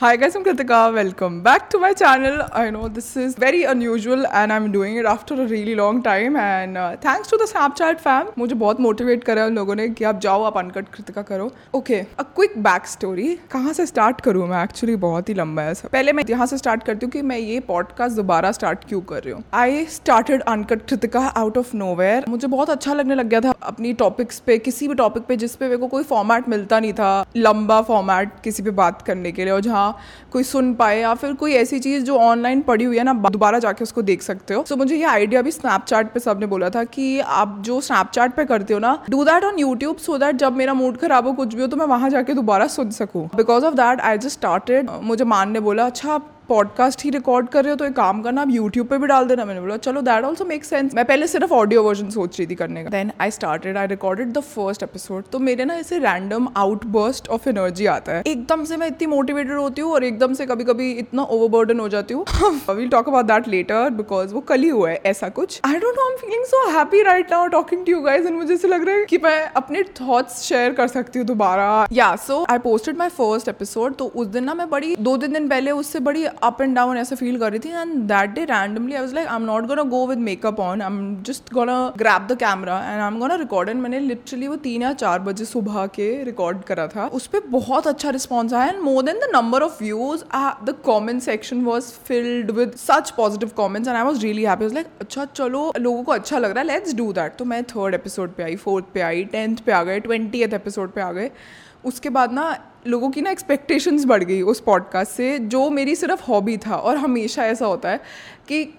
Hi guys, I'm Kritika. Welcome back to my channel. I know this is very unusual and I'm doing it after a really long time and uh, thanks to the Snapchat fam. मुझे बहुत motivate करा उन लोगों ने कि आप जाओ आप अनकट कृतिका करो okay a quick back story कहाँ से स्टार्ट करूँ मैं एक्चुअली बहुत ही लंबा है सब पहले मैं यहाँ से स्टार्ट करती हूँ कि मैं ये पॉडकास्ट दोबारा स्टार्ट क्यों कर रही हूँ I started uncut Kritika out of no मुझे बहुत अच्छा लगने लग गया था अपनी टॉपिक्स पे किसी भी टॉपिक पे जिसपे मेरे को कोई फॉर्मेट मिलता नहीं था लंबा फॉर्मेट किसी पे बात करने के लिए और जहाँ कोई सुन पाए या फिर कोई ऐसी चीज़ जो ऑनलाइन पड़ी हुई है ना दोबारा जाके उसको देख सकते हो। सो so, मुझे ये आइडिया भी स्नैपचैट पे सबने बोला था कि आप जो स्नैपचैट पे करते हो ना do that on YouTube so that जब मेरा मूड खराब हो कुछ भी हो तो मैं वहाँ जाके दोबारा सुन सकूँ। Because of that I just started मुझे मान ने बोला अच्छा पॉडकास्ट ही रिकॉर्ड कर रहे हो तो एक काम करना, आप यूट्यूब पे भी डाल देना। मैंने बोला, चलो दैट ऑल्सो मेक सेंस मैं पहले सिर्फ़ ऑडियो वर्जन सोच रही थी करने का। Then I started I recorded the first episode तो मेरे ना ऐसे रैंडम आउटबर्स्ट ऑफ़ एनर्जी आता है। एकदम से मैं इतनी मोटिवेटेड होती हूँ और एकदम से कभी कभी इतना ओवरबर्डन हो जाती हूँ। We'll talk about that later because वो कल ही हुआ है, ऐसा कुछ। I don't know I am feeling so happy right now talking to you guys and मुझे ऐसे लग रहा है कि मैं अपने थॉट्स शेयर कर सकती हूँ दोबारा। Yeah so I posted my first episode तो उस दिन ना मैं बड़ी दो तीन दिन पहले उससे बड़ी अप एंड डाउन ऐसे फील कर रही थी and that day randomly I was like I am not gonna go with makeup on I am just gonna grab the camera and I am gonna record and मैंने literally वो तीन या चार बजे सुबह के रिकॉर्ड करा था। उस पर बहुत अच्छा रिस्पॉन्स आया and more than the number of views the comment section was filled with such positive comments and I was really happy like अच्छा चलो लोगों को अच्छा लग रहा है लेट्स डू दैट तो मैं थर्ड एपिसोड पे आई फोर्थ पे आई टेंथ पे आ गए ट्वेंटी एथ एपिसोड पे आ गए। उसके बाद ना लोगों की ना एक्सपेक्टेशंस बढ़ गई उस पॉडकास्ट से, जो मेरी सिर्फ़ हॉबी था और हमेशा ऐसा होता है कि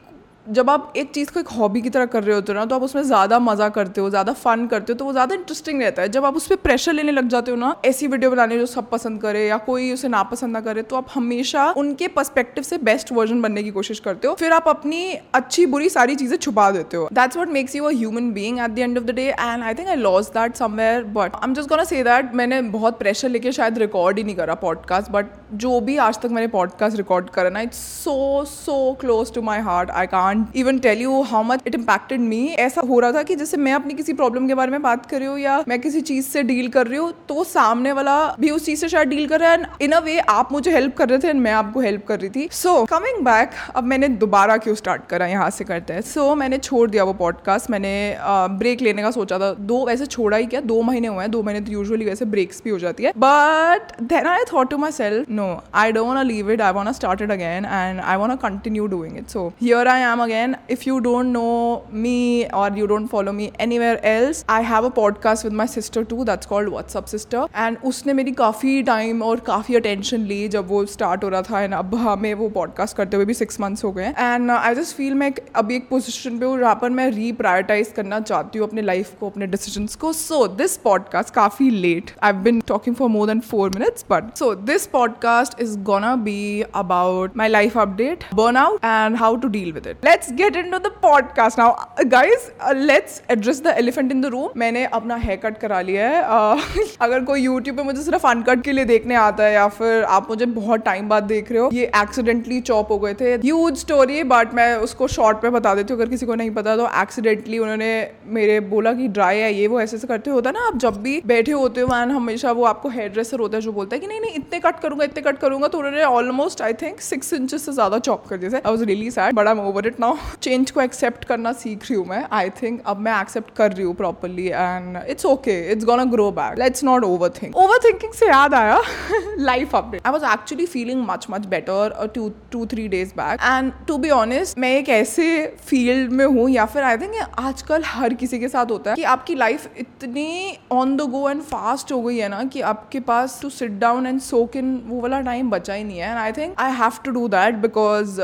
जब आप एक चीज़ को एक हॉबी की तरह कर रहे होते हो ना तो आप उसमें ज़्यादा मज़ा करते हो, ज़्यादा फन करते हो तो वो ज़्यादा इंटरेस्टिंग रहता है। जब आप उस पर प्रेशर लेने लग जाते हो ना, ऐसी वीडियो बनाने जो सब पसंद करे या कोई उसे ना पसंद ना करे तो आप हमेशा उनके पर्सपेक्टिव से बेस्ट वर्जन बनने की कोशिश करते हो। फिर आप अपनी अच्छी बुरी सारी चीज़ें छुपा देते हो। That's what makes you a human being at the end of the day and I think I lost that somewhere but I am just gonna say that मैंने बहुत प्रेशर लेके शायद रिकॉर्ड ही नहीं करा पॉडकास्ट बट जो भी आज तक मैंने पॉडकास्ट रिकॉर्ड करा ना it's so so close to my heart I can't even tell you how much it impacted me ऐसा हो रहा था कि जैसे मैं अपनी किसी प्रॉब्लम के बारे में बात कर रही हूँ या मैं किसी चीज़ से डील कर रही हूँ तो सामने वाला भी उस चीज़ से शायद डील कर रहा है। इन अ वे आप मुझे हेल्प कर रहे थे एंड मैं आपको हेल्प कर रही थी। सो कमिंग बैक अब मैंने दोबारा क्यों स्टार्ट करा यहाँ से करते हैं? सो so, मैंने छोड़ दिया वो पॉडकास्ट मैंने ब्रेक uh, लेने का सोचा था। दो वैसे छोड़ा ही क्या? दो महीने हुए हैं। दो महीने तो यूजुअली वैसे ब्रेक्स भी हो जाती है। But then I thought to myself no I don't leave it I want start again and I want continue doing it so here I am again if you don't know me or you don't follow me anywhere else, I have a podcast with my sister too that's called What's Up Sister. And उसने मेरी काफ़ी time और काफ़ी attention ली जब वो start हो रहा था एंड अब हमें वो पॉडकास्ट करते हुए भी सिक्स मंथ्स हो गए एंड आई जस्ट फील मैं अभी एक पोजिशन पे हूँ जहाँ पर मैं रीप्रायोटाइज करना चाहती हूँ अपने लाइफ को अपने डिसीज़न को। सो दिस पॉडकास्ट काफ़ी late I been talking for more than four minutes but so this podcast is gonna be about my life update burn out and how to deal with it let's get into the podcast now guys let's address the elephant in the room मैंने अपना hair cut करा लिया है। Uh, अगर कोई YouTube पे मुझे सिर्फ़ अनकट के लिए देखने आता है या फिर आप मुझे बहुत टाइम बाद देख रहे हो ये एक्सीडेंटली चॉप हो गए थे। ह्यूज स्टोरी बट मैं उसको शॉर्ट पे बता देती हूँ। अगर किसी को नहीं पता तो एक्सीडेंटली उन्होंने मेरे बोला कि ड्राई है ये वो ऐसे ऐसे करते होता ना। आप जब भी बैठे होते हो एंड हमेशा वो आपको हेयर ड्रेसर होता है जो बोलता है कि नहीं नहीं इतने कट करूँगा इतने कट करूँगा तो उन्होंने almost I think six inches से ज़्यादा चॉप कर दिया I was really sad am over it now change को एक्सेप्ट करना सीख रही हूँ मैं आई थिंक अब मैं एक्सेप्ट कर रही हूँ properly and it's okay it's gonna grow back let's not overthink overthinking से याद आया? Life update I was actually feeling much much better two two three days back and to be honest मैं एक ऐसे field में हूँ या फिर आई थिंक आजकल हर किसी के साथ होता है कि आपकी लाइफ इतनी on the go and fast हो गई है ना कि आपके पास to sit down and soak in वो वाला टाइम बचा ही नहीं है. And I think I have to do that because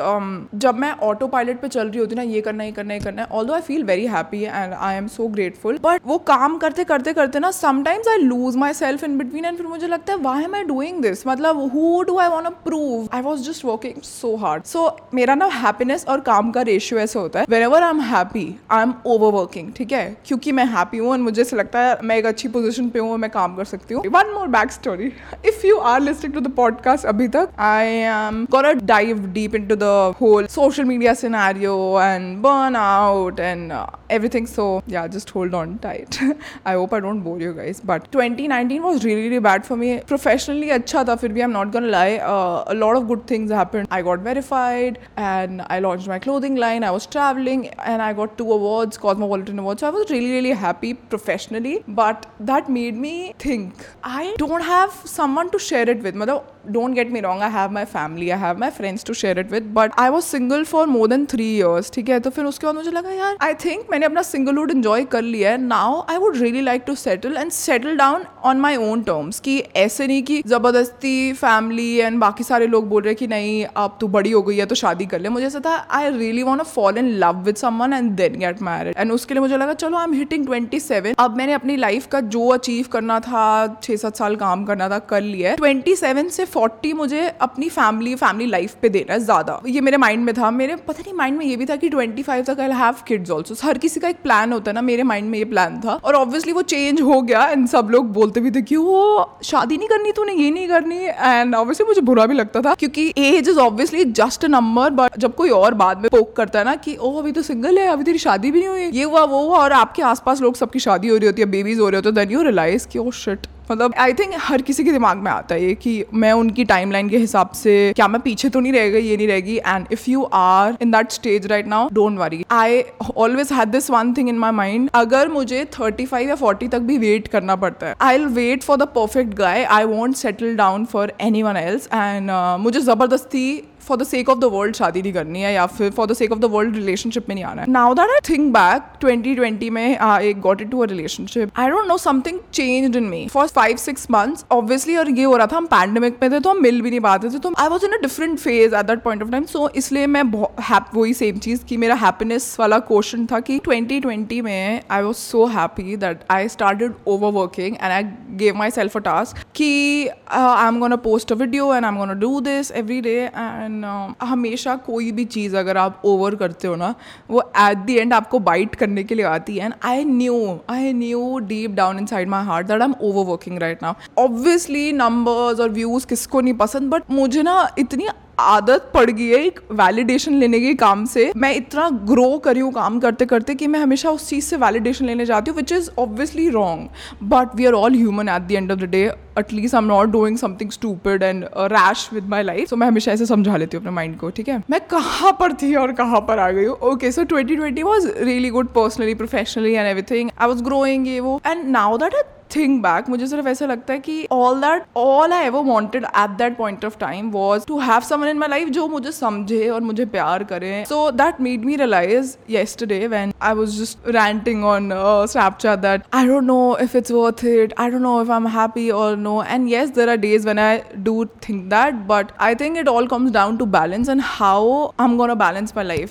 जब मैं ऑटो पायलट पे चल रही होती ना, ये करना ये करना ये करना है। Although I feel very happy and I am so grateful but वो काम करते करते करते ना sometimes I lose myself in between and फिर मुझे लगता है why am I doing this मतलब who do I want prove I was just working so hard so मेरा ना हैप्पीनेस और काम का रेशियो ऐसा होता है whenever I am happy I am overworking ठीक है? क्योंकि मैं हैप्पी हूँ मुझे ऐसा लगता है, मैं एक अच्छी पोजिशन पे हूँ मैं काम कर सकती हूँ। One more back story if you are listening to the podcast अभी तक I am gonna dive deep into the whole social media scenario and burnout and uh, everything. So, yeah, just hold on tight. I hope I don't bore you guys. But 2019 was really, really bad for me. Professionally, acha tha, fir bhi, I'm not gonna lie. Uh, a lot of good things happened. I got verified and I launched my clothing line. I was traveling and I got two awards, Cosmopolitan Awards. So, I was really, really happy professionally. But that made me think I don't have someone to share it with. Mother, don't get me wrong, I have my family, I have my friends to share it with, but I was single for more than three years, ठीक है? तो फिर उसके बाद मुझे लगा यार I think मैंने अपना सिंगलहुड इन्जॉय कर लिया है now I would really like to settle and settle down on my own terms कि ऐसे नहीं कि ज़बरदस्ती फैमिली एंड बाकी सारे लोग बोल रहे कि नहीं अब तू बड़ी हो गई है तो शादी कर ले। मुझे ऐसा था I really want fall in love with someone and then get married and उसके लिए मुझे लगा चलो I am hitting twenty seven अब मैंने अपनी लाइफ का जो अचीव करना था छः सात साल काम करना था कर लिया है. ट्वेंटी सेवन से फोर्टी मुझे अपनी फैमिली फैमिली लाइफ पे देना है ज़्यादा। ये मेरे माइंड में था। मेरे, पता नहीं माइंड में ये भी था कि ट्वेंटी फाइव तक आई हैव किड्स ऑल्सो हर किसी का एक प्लान होता है ना, मेरे माइंड में ये प्लान था। और ऑब्वियसली वो चेंज हो गया एंड सब लोग बोलते भी थे कि, वो शादी नहीं करनी, तूने ये नहीं करनी। एंड ऑब्वियसली मुझे बुरा भी लगता था क्योंकि age is obviously just a number but जब कोई और बाद में पोक करता है ना कि ओ अभी तो सिंगल है, अभी तेरी शादी भी नहीं हुई। ये हुआ, वो हुआ और आपके आसपास लोग सबकी शादी हो रही होती है बेबीज हो रहे होते देन यू रियलाइज़ कि ओ शिट मतलब आई थिंक हर किसी के दिमाग में आता है ये कि मैं उनकी टाइमलाइन के हिसाब से, क्या मैं पीछे तो नहीं रह गई, ये नहीं रहेगी and if you are in that stage right now don't worry I always had this one thing in my mind अगर मुझे थर्टी फाइव या फोर्टी तक भी वेट करना पड़ता है I will wait for the perfect guy I want settle down for anyone else and मुझे ज़बरदस्ती for the sake of the world शादी नहीं करनी है या फिर for the sake of the world relationship में नहीं आना है। Now that I think back 2020 में I got it to a relationship I don't know something change in me for five six months obviously और ये हो रहा था, हम पैंडमिक में थे तो हम मिल भी नहीं पाते थे तो I was in a different phase at that point of time so इसलिए मैं वही सेम चीज़ कि मेरा हैप्पीनेस वाला क्वेश्चन था कि 2020 में I was so happy that I started overworking and I gave myself a task कि I am gonna post a video and I am gonna do this every day and हमेशा कोई भी चीज़ अगर आप ओवर करते हो ना, वो एट दी एंड आपको बाइट करने के लिए आती है। And I knew I knew deep down inside my heart that I am overworking right now obviously numbers और व्यूज़ किसको नहीं पसंद बट मुझे ना इतनी आदत पड़ गई है एक वैलिडेशन लेने के काम से। मैं इतना ग्रो करी हूँ काम करते करते कि मैं हमेशा उस चीज़ से वैलिडेशन लेने जाती हूँ which is obviously wrong but we are all human at the end of the day at least I am not doing something stupid and rash with my life so मैं हमेशा ऐसे समझा लेती हूँ अपने माइंड को, ठीक है? मैं कहाँ पर थी और कहाँ पर आ गई हूँ? Okay so twenty twenty was really good personally professionally and everything I was growing ये वो. And now that think back मुझे सिर्फ़ ऐसा लगता है कि all that all I ever wanted at that point of time was to have someone in my life जो मुझे समझे और मुझे प्यार करे। So that made me realise yesterday when I was just ranting on Snapchat that I don't know if it's worth it I don't know if I am happy और no and yes there are days when I do think that but I think it all comes down to balance and how I am gonna balance my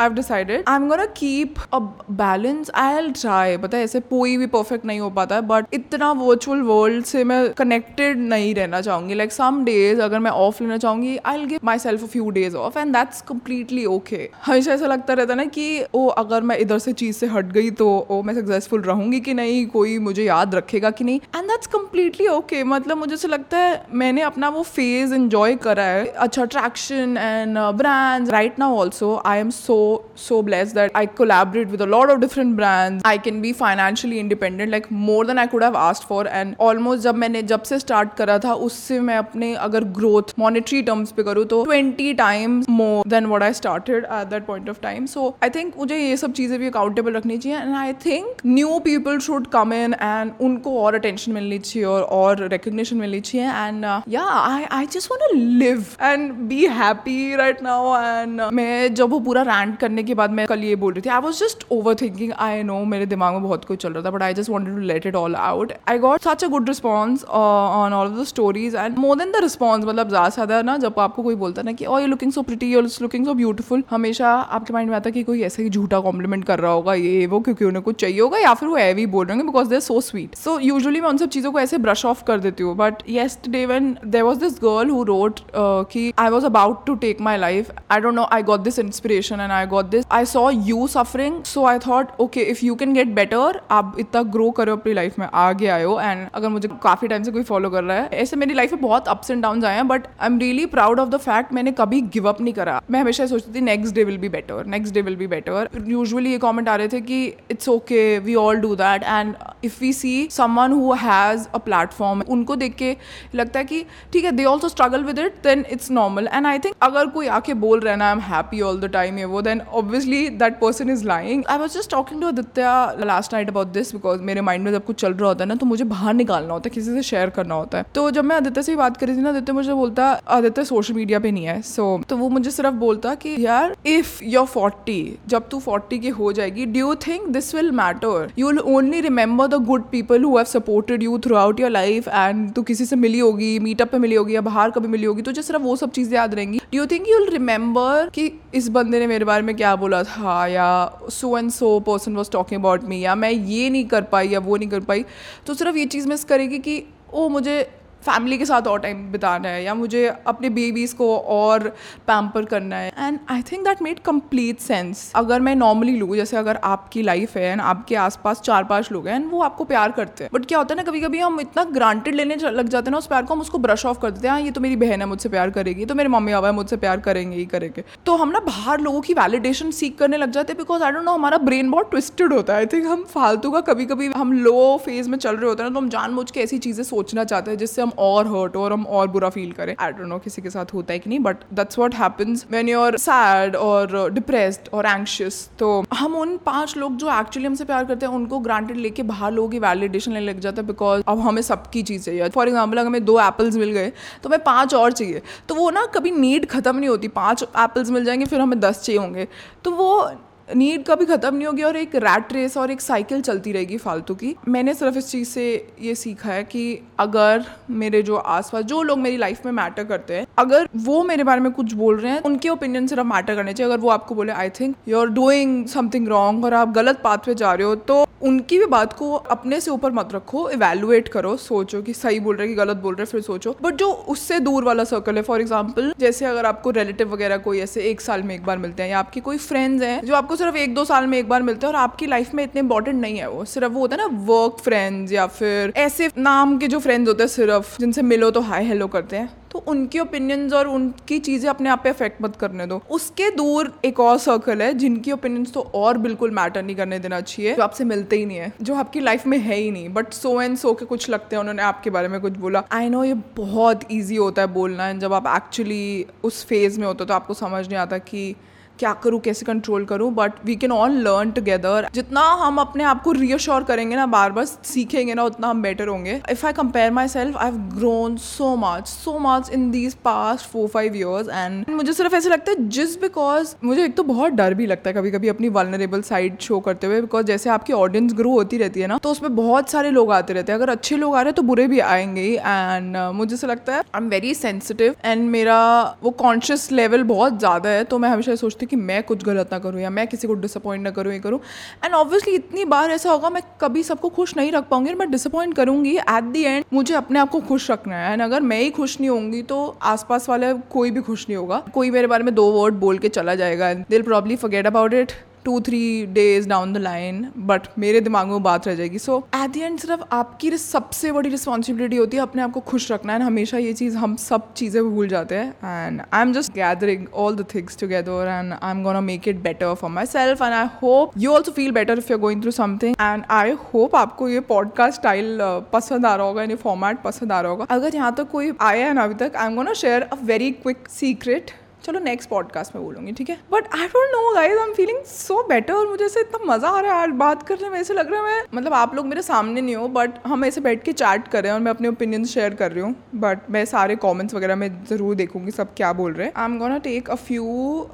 life so I've decided. I'm gonna keep a balance. I'll try. पता है, ऐसे कोई भी perfect नहीं हो पाता है but इतना virtual world से मैं connected नहीं रहना चाहूँगी. Like, some days अगर मैं off लेना चाहूँगी चाहूँगी I'll give myself a few days off, and that's completely okay. हमेशा ऐसा लगता रहता ना कि, ओ, अगर मैं इधर से चीज़ से हट गई तो ओ, मैं सक्सेसफुल रहूँगी कि नहीं? कोई मुझे याद रखेगा कि नहीं? एंड दैट्स कम्प्लीटली ओके मतलब मुझे ऐसा लगता है, मैंने अपना वो फ़ेज़ इंजॉय करा है. अच्छा attraction and brand right now also I am so so blessed that I collaborate with a lot of different brands. I can be financially independent, like more than I could have asked for. And almost जब मैंने जब से start करा था उससे मैं अपने अगर growth monetary terms पे करूँ तो 20 times more than what I started at that point of time. So I think मुझे ये सब चीज़ें भी accountable रखनी चाहिए and I think new people should come in and उनको और attention मिलनी चाहिए और और recognition मिलनी चाहिए and uh, yeah I I just to live and be happy right now and uh, मैं जब वो पूरा rant करने के बाद मैं कल ये बोल रही थी I was just overthinking I know मेरे दिमाग में बहुत कुछ चल रहा था but I just wanted to let it all out I got such a good response on all of the stories and more than the response मतलब ज़्यादा ज़्यादा ना, जब आपको कोई बोलता ना कि oh you looking so pretty और लुकिंग सो ब्यूटीफुल हमेशा आपके माइंड में आता कि कोई ऐसे ही झूठा कॉम्प्लीमेंट कर रहा होगा, ये, वो, क्योंकि उन्हें कुछ चाहिए होगा, या फिर वो एवी बोल रहे होंगे because they so sweet so usually मैं उन सब चीज़ों को ऐसे ब्रश ऑफ़ कर देती हूँ but yes day one there was this girl who wrote कि I was about to take my life I don't know I got this inspiration and I I got this I saw you suffering so I thought okay if you can get better आप इतना grow करो अपनी life में, आगे आयो। And अगर मुझे काफ़ी टाइम से कोई फॉलो कर रहा है, ऐसे मेरी लाइफ में बहुत अप्स एंड डाउन आए हैं but I am really proud of the fact मैंने कभी गिव अप नहीं करा। मैं हमेशा सोचती थी next day will be better next day will be better usually ये कॉमेंट आ रहे थे कि it's okay we all do that and if we see someone who has a platform उनको देख के लगता है कि ठीक है they also struggle with it then it's normal and I think अगर कोई आके बोल रहे ना I am happy all the time ये वो then obviously that person is lying I was just talking to Aditya last night about this because मेरे mind में जब कुछ चल रहा होता है ना तो मुझे बाहर निकालना होता है किसी से शेयर करना होता है. तो जब मैं आदित्य से ही बात करी थी ना आदित्य मुझे बोलता आदित्य सोशल मीडिया पे नहीं है. सो so, तो वो मुझे सिर्फ़ बोलता कि यार इफ़ योर फोर्टी जब तू फोर्टी की हो जाएगी do you think this will matter you will only remember the good people who have supported you throughout your life and तू किसी से मिली होगी मीटअप पे मिली होगी या बाहर कभी मिली होगी तो जो सिर्फ़ वो सब चीज़ें याद रहेंगी। Do you think you will remember कि इस बंदे ने मेरे बारे में क्या बोला था? या so and so person was talking about me या मैं ये नहीं कर पाई या वो नहीं कर पाई। तो सिर्फ़ ये चीज़ मिस करेगी कि, ओ, मुझे फैमिली के साथ और टाइम बिताना है या मुझे अपने बेबीज़ को और पैम्पर करना है। And I think that made complete sense अगर मैं नॉर्मली लूँ, जैसे अगर आपकी लाइफ है एंड आपके आसपास चार पाँच लोग हैं एंड वो आपको प्यार करते हैं। बट क्या होता है ना कभी कभी हम इतना ग्रांटेड लेने लग जाते हैं ना उस प्यार को, हम उसको ब्रश ऑफ़ कर देते हैं हाँ ये तो मेरी बहन है, मुझसे प्यार करेगी तो मेरे मम्मी बाबा है, मुझसे प्यार करेंगे ही करेंगे। तो हम ना बाहर लोगों की वैलिडेशन सीख करने लग जाते हैं बिकॉज़ आई डोंट नो हमारा ब्रेन बहुत ट्विस्टेड होता है। आई थिंक हम फालतू का कभी कभी हम लो फ़ेज़ में चल रहे होते हैं तो हम जान के ऐसी चीज़ें सोचना चाहते हैं जिससे हम और हर्ट हो और हम और बुरा फील करें। आई डोंट नो किसी के साथ होता है कि नहीं but that's what happens when you are sad और डिप्रेस्ड और एंशियस तो हम उन पाँच लोग जो एक्चुअली हमसे प्यार करते हैं, उनको ग्रांटेड लेके बाहर लोगों की वैलिडेशन लेने लग जाता है बिकॉज़ अब हमें सबकी चीज़ चाहिए। फॉर एग्ज़ाम्पल अगर हमें दो एप्पल्स मिल गए तो हमें पाँच और चाहिए। तो वो ना कभी नीड खत्म नहीं होती। पाँच एप्पल्स मिल जाएँगे, फिर हमें दस चाहिए होंगे। तो वो नीड कभी ख़त्म नहीं होगी और एक रैट रेस और एक साइकिल चलती रहेगी फालतू की। मैंने सिर्फ़ इस चीज़ से ये सीखा है कि अगर मेरे जो आसपास, जो लोग मेरी लाइफ में मैटर करते हैं, अगर वो मेरे बारे में कुछ बोल रहे हैं, उनके ओपिनियन सिर्फ़ मैटर करने चाहिए। अगर वो आपको बोले I think you are doing something wrong और आप गलत पाथ पे जा रहे हो तो उनकी भी बात को अपने से ऊपर मत रखो इवेलुएट करो, सोचो कि सही बोल रहे कि गलत बोल रहे फिर सोचो। बट जो उससे दूर वाला सर्कल है फॉर एग्ज़ाम्पल जैसे अगर आपको रिलेटिव वगैरह कोई ऐसे एक साल में एक बार मिलते हैं, या आपकी कोई फ्रेंड्स हैं जो आपको सिर्फ़ एक दो साल में एक बार मिलते हैं और आपकी लाइफ में इतने इंपॉर्टेंट नहीं है वो। सिर्फ़ वो होता है ना वर्क फ्रेंड्स या फिर ऐसे नाम के जो फ्रेंड्स होते हैं सिर्फ़, जिनसे मिलो तो हाई हेलो करते हैं। तो उनके ओपिनियंस और उनकी चीज़ें अपने आप पे अफेक्ट मत करने दो। उसके दूर एक और सर्कल है, जिनकी ओपिनियंस तो और बिल्कुल मैटर नहीं करने देना चाहिए, जो आपसे मिलते ही नहीं है, जो आपकी लाइफ में है ही नहीं। बट सो एंड सो के कुछ लगते हैं, उन्होंने आपके बारे में कुछ बोला। आई नो ये बहुत ईजी होता है बोलना एंड जब आप एक्चुअली उस फ़ेज़ में होते हो तो आपको समझ नहीं आता कि क्या करूँ कैसे कंट्रोल करूँ but we can all learn together जितना हम अपने आप को रियश्योर करेंगे ना बार बार सीखेंगे ना उतना हम बेटर होंगे. If I compare myself I have grown so much so much in these past four five years and मुझे सिर्फ़ ऐसे लगता है जिस बिकॉज़ मुझे एक तो बहुत डर भी लगता है कभी कभी अपनी वलनरेबल साइड शो करते हुए बिकॉज़ जैसे आपकी ऑडियंस ग्रो होती रहती है ना तो उसमें बहुत सारे लोग आते रहते हैं. अगर अच्छे लोग आ रहे हैं तो बुरे भी आएँगे एंड uh, मुझे ऐसा लगता है I am very sensitive and मेरा वो कॉन्शियस लेवल बहुत ज़्यादा है तो मैं हमेशा सोचती थी कि मैं कुछ गलत ना करूँ या मैं किसी को डिसअपॉइंट ना करूँ, ये करूँ। एंड ऑब्वियसली इतनी बार ऐसा होगा, मैं कभी सबको खुश नहीं रख पाऊँगी मैं डिसअपॉइंट करूँगी। एट दी एंड मुझे अपने आप को खुश रखना है। एंड अगर मैं ही खुश नहीं होंगी तो आसपास वाले कोई भी खुश नहीं होगा। कोई मेरे बारे में दो वर्ड बोल के चला जाएगा। दिल probably forget about it two three days down the line but मेरे दिमाग में बात रह जाएगी। सो एट द एंड सिर्फ़ आपकी सबसे बड़ी रिस्पॉन्सिबिलिटी होती है अपने आप को खुश रखना। है हमेशा ये चीज़ हम सब चीज़ें भूल जाते हैं। And I am just gathering all the things together and I am gonna make it better for myself and I hope you also feel better if you going through something and I hope आपको ये podcast style पसंद आ रहा होगा, यानी format पसंद आ रहा होगा। अगर यहाँ तक कोई आया है ना अभी तक I am gonna share a very quick secret चलो नेक्स्ट पॉडकास्ट में बोलूँगी, ठीक है? But I don't know guys I am feeling so better और मुझे ऐसे इतना मज़ा आ रहा है यार बात करने में, ऐसे लग रहा है मैं मतलब आप लोग मेरे सामने नहीं हो बट हम ऐसे बैठ के चैट कर रहे हैं और मैं अपने ओपिनियन शेयर कर रही हूँ बट मैं सारे कॉमेंट्स वगैरह में ज़रूर देखूँगी, सब क्या बोल रहे हैं। I am gonna take a few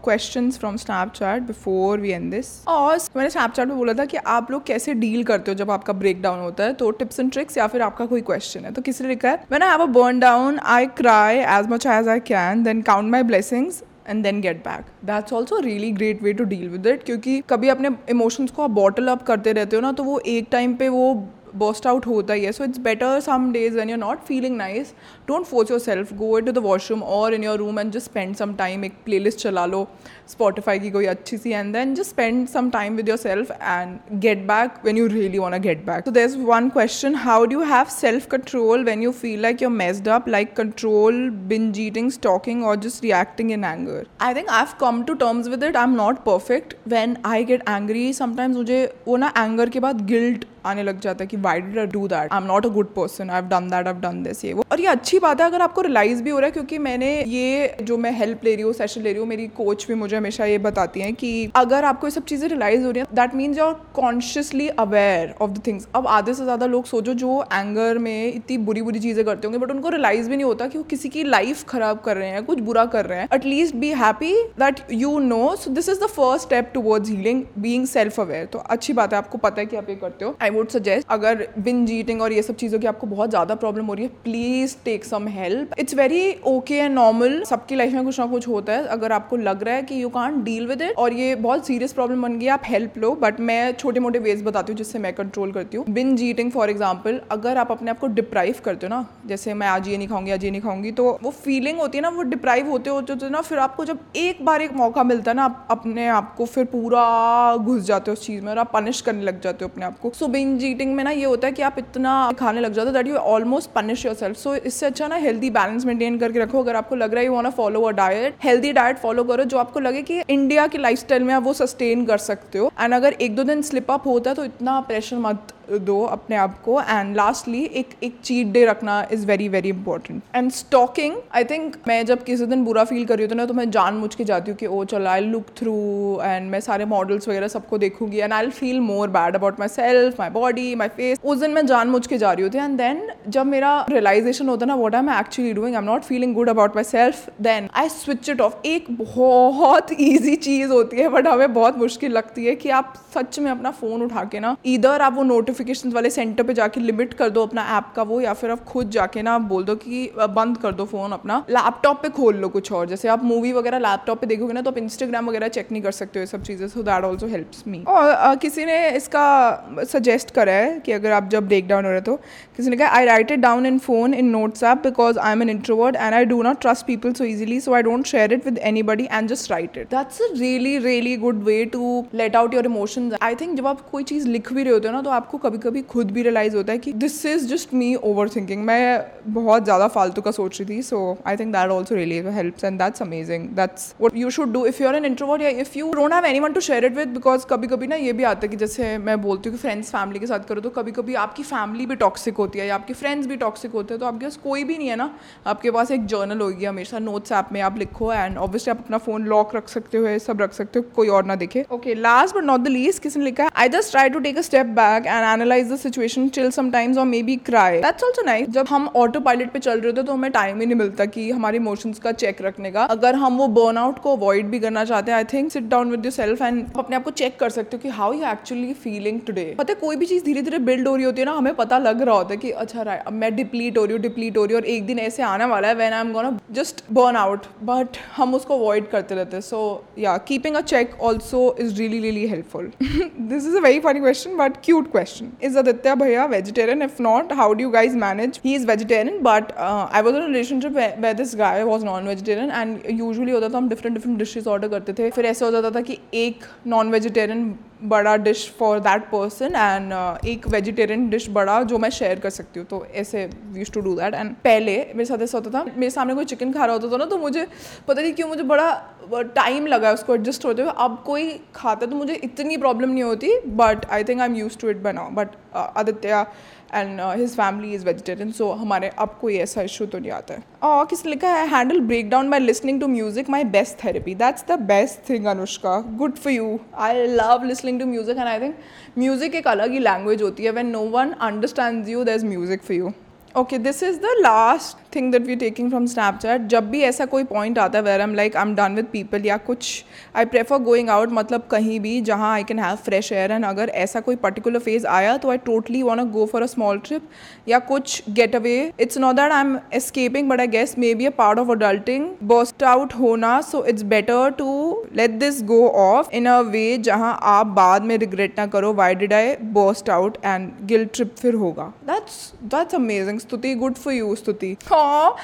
question from Snapchat before we end this और मैंने स्नैपचैट में बोला था कि आप लोग कैसे डील करते हो जब आपका ब्रेक डाउन होता है तो टिप्स एंड ट्रिक्स या फिर आपका कोई क्वेश्चन है तो किसी ने लिखा है man have a burn down I cry as much as I can then count my blessings and then get back that's also really great way to deal with it क्योंकि कभी अपने इमोशंस को आप बॉटल अप करते रहते हो ना तो वो एक टाइम पे वो बर्स्ट आउट होता ही है. So it's better some days when you're not feeling nice don't force yourself go to the washroom और in your room and just spend some time एक प्ले लिस्ट चला लो स्पॉटिफाई की कोई अच्छी सी and then just spend some time with yourself and get back when you really want get back so there is one question how do have self control when you feel like you're messed up like control been getting stalking और just reacting in anger I think I have come to terms with it I am not perfect when I get angry sometimes मुझे वो ना anger के बाद guilt आने लग जाता है कि why did do that I am not a good person I done that I done this ये वो। और ये अच्छी बात है, अगर आपको रियलाइज़ भी हो रहा है, क्योंकि मैंने ये जो मैं हेल्प ले रही हूँ सेशन ले रही हूँ, मेरी कोच भी मुझे हमेशा ये बताती हैं कि अगर आपको ये सब चीज़ें रियलाइज़ हो रही हैं that means you're consciously aware of the things अब आधे से ज़्यादा लोग सोचो जो एंगर में इतनी बुरी बुरी चीज़ें करते होंगे बट उनको रियलाइज़ भी नहीं होता कि वो किसी की लाइफ खराब कर रहे हैं, कुछ बुरा कर रहे हैं। At least be happy that you know so this is the first step towards healing being self aware तो अच्छी बात है, आपको पता है कि आप ये करते हो। आई वुड सजेस्ट अगर बिन जीटिंग और ये सब चीज़ों की आपको बहुत ज़्यादा प्रॉब्लम हो रही है please take some help it's very okay and normal सबकी लाइफ में कुछ ना कुछ होता है। अगर आपको लग रहा है कि you can't deal with it और ये बहुत सीरियस प्रॉब्लम बन गई आप हेल्प लो। बट मैं छोटे मोटे वेज बताती हूँ जिससे मैं कंट्रोल करती हूँ। बिन जीटिंग फॉर एग्ज़ाम्पल अगर आप अपने आप को डिप्राइव करते हो ना, जैसे मैं आज ये नहीं खाऊँगी, आज ये नहीं खाऊँगी तो वो फीलिंग होती है ना, वो डिप्राइव होते होते होते ना फिर आपको जब एक बार एक मौका मिलता है ना, आप अपने आप को फिर पूरा घुस जाते हो उस चीज़ में और आप पनिश करने लग जाते हो अपने आप को। सो बिन ईटिंग में ना ये होता है कि आप इतना खाने लग जाते हो that you almost punish yourself so इससे अच्छा ना हेल्दी बैलेंस मेंटेन करके रखो। अगर आपको लग रहा है you want follow a diet healthy diet follow करो जो आपको लगे कि इंडिया की लाइफ में आप वो सस्टेन कर सकते हो। एंड अगर एक दो दिन स्लिप अप होता है तो इतना प्रेशर मत दो अपने आप को एंड लास्टली एक एक चीट डे रखना is very very important and stalking I think मैं जब किसी दिन बुरा फील कर रही हूँ ना तो मैं जान मुझ के जाती हूँ कि, ओ, चलो आई लुक थ्रू एंड मैं सारे मॉडल्स वगैरह सबको देखूँगी and I feel more bad about myself my body my face उस दिन मैं जान मुझ के जा रही होती एंड देन जब मेरा रियलाइजेशन होता ना what I am actually doing I am not feeling good about myself then I switch it off एक बहुत ईजी चीज़ होती है बट हमें बहुत मुश्किल लगती है कि आप सच में अपना फ़ोन उठा के ना इधर आप वो नोटिफिकेशन वाले सेंटर पे जाके लिमिट कर दो अपना ऐप का वो या फिर आप खुद जाके ना बोल दो कि बंद कर दो फ़ोन अपना। लैपटॉप पे खोल लो कुछ और जैसे आप मूवी वगैरह लैपटॉप पे देखोगे ना तो आप इंस्टाग्राम वगैरह चेक नहीं कर सकते हो ये सब चीज़ें so that also helps me और आ, किसी ने इसका सजेस्ट करा है कि अगर आप जब ब्रेक डाउन हो रहे तो किसी ने कहा I write it down in phone in notes app because I am an introvert and I do not trust people so easily so I don't share it with anybody and just write it that's a really really good way to let out your emotions I think जब आप कोई चीज़ लिख भी रहे होते हो ना तो आपको कभी कभी खुद भी रियलाइज़ होता है कि this is just me overthinking मैं बहुत ज़्यादा फालतू का सोच रही थी so I think that also really helps and that's amazing that's what you should do if you are an introvert या if you don't have anyone to share it with because कभी कभी ना ये भी आता है कि जैसे मैं बोलती हूँ कि फ्रेंड्स फैमिली के साथ करो तो कभी कभी आपकी फैमिली भी टॉक्सिक होती है या आपके फ्रेंड्स भी टॉक्सिक होते हैं तो आपके पास कोई भी नहीं है ना, आपके पास एक जर्नल होगी हमेशा नोट्स ऐप में आप लिखो एंड ऑब्वियसली आप अपना फ़ोन लॉक रख सकते हो सब रख सकते हो, कोई और ना देखे. Okay last but not the least किसने लिखा है? I just try to take a step back and analyse the situation chill sometimes और maybe cry that's also nice जब हम ऑटो पायलट पे चल रहे होते तो हमें टाइम ही नहीं मिलता कि हमारे इमोशंस का चेक रखने का। अगर हम वो बर्न आउट को अवॉइड भी करना चाहते हैं I think sit down with yourself and अपने आप को चेक कर सकते हो कि how you actually feeling today पता है, कोई भी चीज़ धीरे धीरे बिल्ड हो रही होती है ना, हमें पता लग रहा होता है कि अच्छा राइट अब मैं डिप्लीट हो रही हूँ डिप्लीट हो रही हूँ और एक दिन ऐसे आने वाला है when I am gonna just burn out but हम उसको अवॉइड करते रहते हैं. सो या keeping a check also is really really helpful this is a very funny question but cute question is Aditya Bhaiya vegetarian? If not, how do you guys manage? He is vegetarian, but uh, I was in a relationship where, where this guy was non-vegetarian and usually होता था हम different different dishes order करते थे फिर ऐसे हो जाता था कि एक non-vegetarian बड़ा dish for that person and एक वेजिटेरियन डिश बड़ा जो मैं शेयर कर सकती हूँ तो ऐसे use to do that and पहले मेरे साथ ऐसा होता था, मेरे सामने कोई चिकन खा रहा होता था ना तो मुझे पता नहीं क्यों मुझे बड़ा टाइम लगा उसको एडजस्ट होते हुए। अब कोई खाता तो मुझे इतनी प्रॉब्लम नहीं होती but I think I am use to it बनाओ but Aditya and his family is vegetarian so हमारे अब कोई ऐसा इशू तो नहीं आता है। और किसने लिखा है handle breakdown by listening to music my best therapy that's the best thing Anushka good for you I love listening to music and I think music एक अलग ही लैंग्वेज होती है। When no one understand you the is music for you okay this is the last thing that we taking from Snapchat जब भी ऐसा कोई point आता है where am like I am done with people या कुछ आई प्रेफर गोइंग आउट मतलब कहीं भी, जहाँ I can have fresh air and अगर ऐसा कोई पर्टिकुलर फ़ेज़ आया तो I totally want go for a small trip या कुछ get away it's not that I am escaping but I guess maybe a part of adulting burst out होना so it's better to let this go off in a way जहाँ आप बाद में regret ना करो. Why did I burst out and girl trip फिर होगा? That's that's amazing Stuti good for you Stuti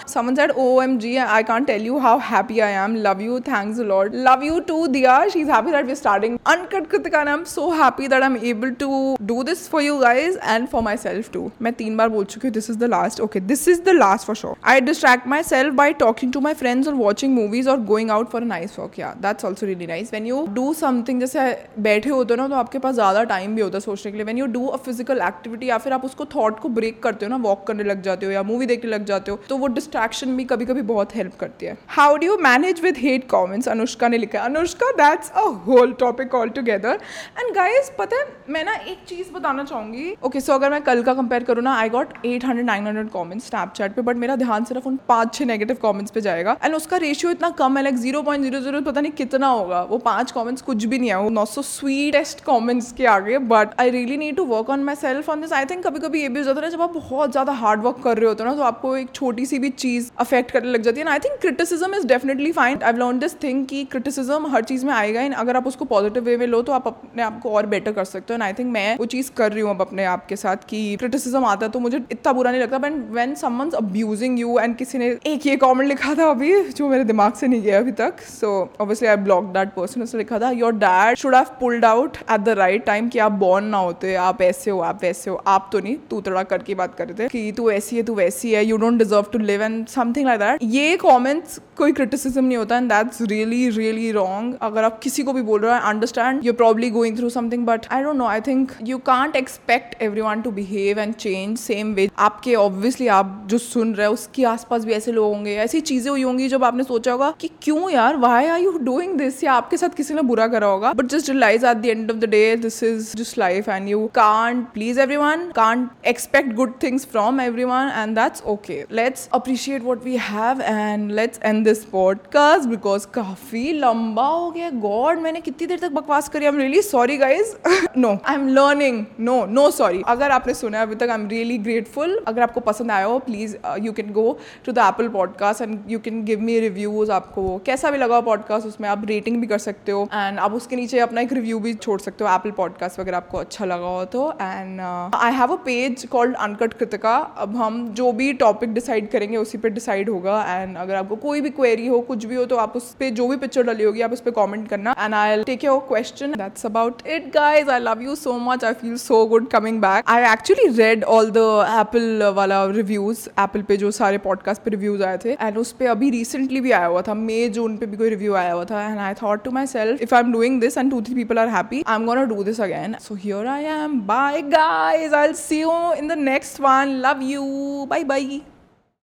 Suman O M G I can't tell you how happy I am love you thanks Lord love you too Diya she is happy that we starting Uncut Kritika I am so happy that I am able to do this for you guys and for myself too मैं तीन बार बोल चुकी हूँ this is the last okay this is the last for show I distract myself by talking to my friends और watching movies और going out for nice walk या that's also really nice when you do something जैसे बैठे होते हो ना तो आपके पास ज़्यादा टाइम भी होता है सोचने के लिए. When you do a physical activity या फिर आप उसको थॉट को ब्रेक करते हो ना वॉक करने लग जाते हो या मूवी देखने लग जाते हो तो वो डिस्ट्रैक्शन भी कभी कभी बहुत हेल्प करती है। How do you manage with hate comments Anushka ने लिखा Anushka that's a whole topic altogether and guys पता है, मैं ना एक चीज़ बताना चाहूँगी। ओके सो अगर मैं कल का कंपेयर करूँ ना I got eight hundred nine hundred comments Snapchat पे बट मेरा ध्यान सिर्फ़ उन पाँच छः नेगेटिव कॉमेंट्स पे जाएगा। एंड उसका रेशियो इतना कम है like zero point zero zero पता नहीं कितना होगा। वो पाँच कॉमेंट्स कुछ भी नहीं है, वो नॉट सो स्वीटेस्ट कॉमेंट्स के आगे but I really need to work on myself on this I think कभी कभी ये भी हो जाता है जब आप बहुत ज़्यादा हार्ड वर्क कर रहे होते हो ना तो आपको एक छोटी सी भी चीज़ अफेक्ट करने लग जाती है। I think criticism is definitely fine I learn this thing कि क्रिटिसिज्म हर चीज़ में आएगा इन अगर आप उसको पॉजिटिव वे में लो तो आप अपने आप को और बेटर कर सकते हो। एंड आई थिंक मैं वो चीज़ कर रही हूँ अब अपने आप के साथ कि क्रिटिसिज्म आता है तो मुझे इतना बुरा नहीं लगता। But when someone's abusing you and किसी ने एक ये कॉमेंट लिखा था अभी, जो मेरे दिमाग से नहीं गया अभी तक so obviously I block that person उसने लिखा था your dad should have pulled out at the right time कि आप बॉर्न ना होते, आप ऐसे हो, आप वैसे हो, आप तो नहीं, तू तड़ा करके बात कर रहे थे कि तू ऐसी है, तू वैसी है you don't deserve to live and something like that ये कॉमेंट्स कोई क्रिटिसिज्म नहीं होता and that's really really wrong अगर आप किसी को भी बोल रहे हो I understand you probably going through something but I don't know I think you can't expect everyone to behave and change same way आपके ऑब्वियसली आप जो सुन रहे हो, उसके आसपास भी ऐसे लोग होंगे, ऐसी चीज़ें हुई होंगी जब आपने सोचा होगा कि क्यों यार why are you doing this या आपके साथ किसी ने बुरा करा होगा? But just realise at the end of the day this is just life and you can't please everyone can't expect good things from one and that's okay let's appreciate what we have and let's end this podcast because काफ़ी लंबा हो गया। God मैंने कितनी देर तक बकवास करी? I am really sorry guys no I am learning no no sorry अगर आपने सुना अभी तक आई एम रियली ग्रेटफुल अगर आपको पसंद आया हो please you can go to the Apple podcast and you can give me reviews आपको। कैसा भी लगा पॉडकास्ट उसमें आप रेटिंग भी कर सकते हो एंड आप उसके नीचे अपना एक रिव्यू भी छोड़ सकते हो एप्पल पॉडकास्ट अगर आपको अच्छा लगा हो तो। And I have a page called Uncut Kritika अब हम जो भी टॉपिक डिसाइड करेंगे, उसी पर डिसाइड होगा। एंड अगर आपको कोई भी क्वेरी हो, कुछ भी हो तो आप उस पर जो भी पिक्चर डली होगी, आप उस पर कॉमेंट करना। And I take your question that's about it guys I love you so much I feel so good coming back I actually read all the Apple वाला रिव्यूज़ एप्पल पे जो सारे पॉडकास्ट पे रिव्यूज़ आए थे। And उस पर अभी रिसेंटली भी आया हुआ था। मे जून पे भी कोई रिव्यू आया हुआ था। And I thought to myself if I am doing this and two three people are happy I am gonna do this again so here I am bye guys I see you in the next one love you bye bye